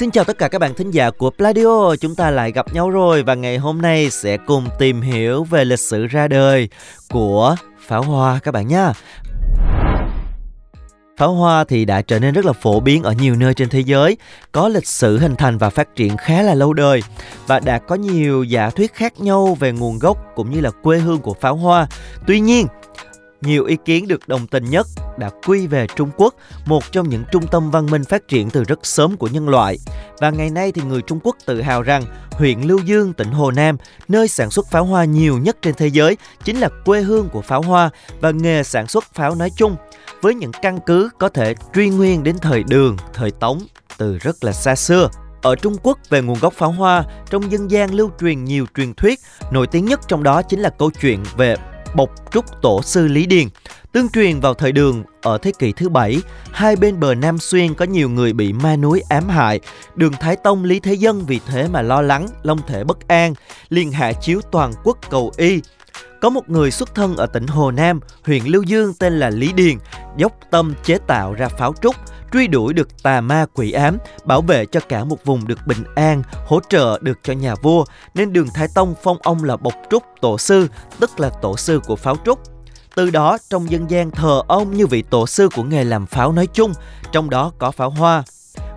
Xin chào tất cả các bạn thính giả của Pladio, chúng ta lại gặp nhau rồi và ngày hôm nay sẽ cùng tìm hiểu về lịch sử ra đời của pháo hoa các bạn nhé. Pháo hoa thì đã trở nên rất là phổ biến ở nhiều nơi trên thế giới, có lịch sử hình thành và phát triển khá là lâu đời và đã có nhiều giả thuyết khác nhau về nguồn gốc cũng như là quê hương của pháo hoa. Tuy nhiên, nhiều ý kiến được đồng tình nhất đã quy về Trung Quốc, một trong những trung tâm văn minh phát triển từ rất sớm của nhân loại. Và ngày nay thì người Trung Quốc tự hào rằng huyện Lưu Dương, tỉnh Hồ Nam, nơi sản xuất pháo hoa nhiều nhất trên thế giới, chính là quê hương của pháo hoa và nghề sản xuất pháo nói chung, với những căn cứ có thể truy nguyên đến thời Đường, thời Tống từ rất là xa xưa. Ở Trung Quốc về nguồn gốc pháo hoa, trong dân gian lưu truyền nhiều truyền thuyết, nổi tiếng nhất trong đó chính là câu chuyện về Bộc Trúc Tổ sư Lý Điền. Tương truyền vào thời đường ở thế kỷ thứ bảy, hai bên bờ Nam Xuyên có nhiều người bị ma núi ám hại. Đường Thái Tông Lý Thế Dân vì thế mà lo lắng, long thể bất an, liền hạ chiếu toàn quốc cầu y. Có một người xuất thân ở tỉnh Hồ Nam, huyện Lưu Dương tên là Lý Điền, dốc tâm chế tạo ra pháo trúc, truy đuổi được tà ma quỷ ám, bảo vệ cho cả một vùng được bình an, hỗ trợ được cho nhà vua, nên đường Thái Tông phong ông là Bộc Trúc Tổ Sư, tức là tổ sư của pháo trúc. Từ đó, trong dân gian thờ ông như vị tổ sư của nghề làm pháo nói chung, trong đó có pháo hoa.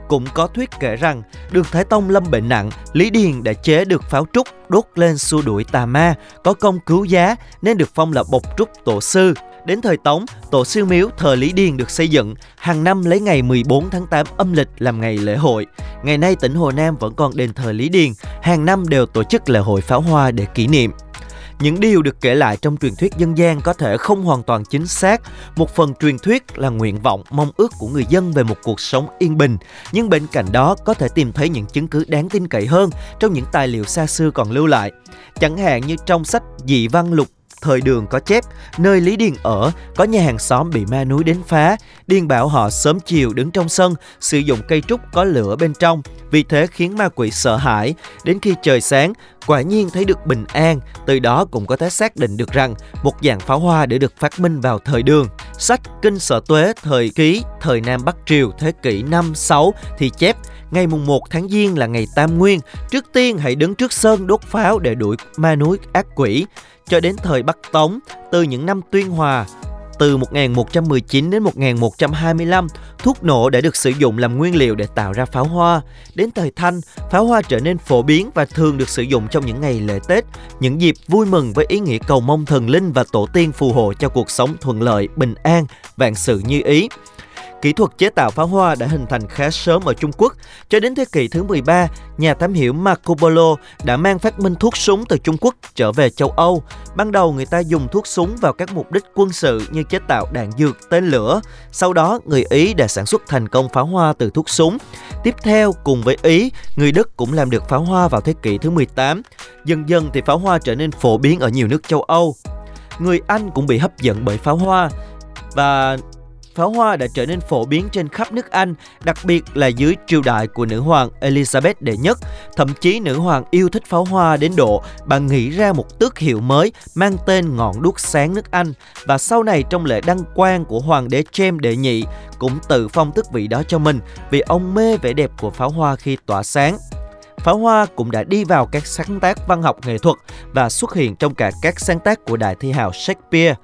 Cũng có thuyết kể rằng, đường Thái Tông lâm bệnh nặng, Lý Điền đã chế được pháo trúc đốt lên xua đuổi tà ma, có công cứu giá nên được phong là Bộc Trúc Tổ Sư. Đến thời Tống, tổ siêu miếu thờ Lý Điền được xây dựng, hàng năm lấy ngày 14 tháng 8 âm lịch làm ngày lễ hội. Ngày nay tỉnh Hồ Nam vẫn còn đền thờ Lý Điền, hàng năm đều tổ chức lễ hội pháo hoa để kỷ niệm. Những điều được kể lại trong truyền thuyết dân gian có thể không hoàn toàn chính xác. Một phần truyền thuyết là nguyện vọng, mong ước của người dân về một cuộc sống yên bình. Nhưng bên cạnh đó có thể tìm thấy những chứng cứ đáng tin cậy hơn trong những tài liệu xa xưa còn lưu lại. Chẳng hạn như trong sách Dị Văn Lục thời đường có chép, nơi Lý Điền ở, có nhà hàng xóm bị ma núi đến phá. Điền bảo họ sớm chiều đứng trong sân, sử dụng cây trúc có lửa bên trong, vì thế khiến ma quỷ sợ hãi. Đến khi trời sáng, quả nhiên thấy được bình an, từ đó cũng có thể xác định được rằng một dạng pháo hoa để được phát minh vào thời đường. Sách Kinh Sở Tuế thời ký thời Nam Bắc Triều thế kỷ 5-6 thì chép ngày mùng 1 tháng Giêng là ngày Tam Nguyên, trước tiên hãy đứng trước sơn đốt pháo để đuổi ma núi ác quỷ cho đến thời Bắc Tống từ những năm Tuyên Hòa từ 1119 đến 1125, thuốc nổ đã được sử dụng làm nguyên liệu để tạo ra pháo hoa. Đến thời Thanh, pháo hoa trở nên phổ biến và thường được sử dụng trong những ngày lễ Tết, những dịp vui mừng với ý nghĩa cầu mong thần linh và tổ tiên phù hộ cho cuộc sống thuận lợi, bình an, vạn sự như ý. Kỹ thuật chế tạo pháo hoa đã hình thành khá sớm ở Trung Quốc. Cho đến thế kỷ thứ 13, nhà thám hiểm Marco Polo đã mang phát minh thuốc súng từ Trung Quốc trở về châu Âu. Ban đầu người ta dùng thuốc súng vào các mục đích quân sự như chế tạo đạn dược, tên lửa. Sau đó, người Ý đã sản xuất thành công pháo hoa từ thuốc súng. Tiếp theo, cùng với Ý, người Đức cũng làm được pháo hoa vào thế kỷ thứ 18. Dần dần thì pháo hoa trở nên phổ biến ở nhiều nước châu Âu. Người Anh cũng bị hấp dẫn bởi pháo hoa và pháo hoa đã trở nên phổ biến trên khắp nước Anh, đặc biệt là dưới triều đại của nữ hoàng Elizabeth đệ nhất. Thậm chí nữ hoàng yêu thích pháo hoa đến độ bà nghĩ ra một tước hiệu mới mang tên ngọn đuốc sáng nước Anh và sau này trong lễ đăng quang của hoàng đế James đệ nhị cũng tự phong tước vị đó cho mình vì ông mê vẻ đẹp của pháo hoa khi tỏa sáng pháo hoa cũng đã đi vào các sáng tác văn học nghệ thuật và xuất hiện trong cả các sáng tác của đại thi hào Shakespeare.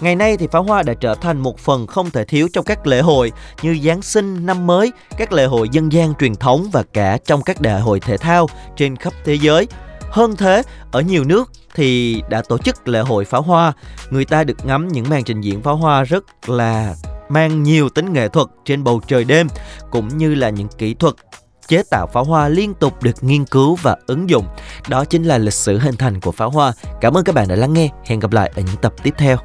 Ngày nay thì pháo hoa đã trở thành một phần không thể thiếu trong các lễ hội như Giáng sinh, năm mới, các lễ hội dân gian truyền thống và cả trong các đại hội thể thao trên khắp thế giới. Hơn thế, ở nhiều nước thì đã tổ chức lễ hội pháo hoa, người ta được ngắm những màn trình diễn pháo hoa rất là mang nhiều tính nghệ thuật trên bầu trời đêm cũng như là những kỹ thuật chế tạo pháo hoa liên tục được nghiên cứu và ứng dụng. Đó chính là lịch sử hình thành của pháo hoa. Cảm ơn các bạn đã lắng nghe. Hẹn gặp lại ở những tập tiếp theo.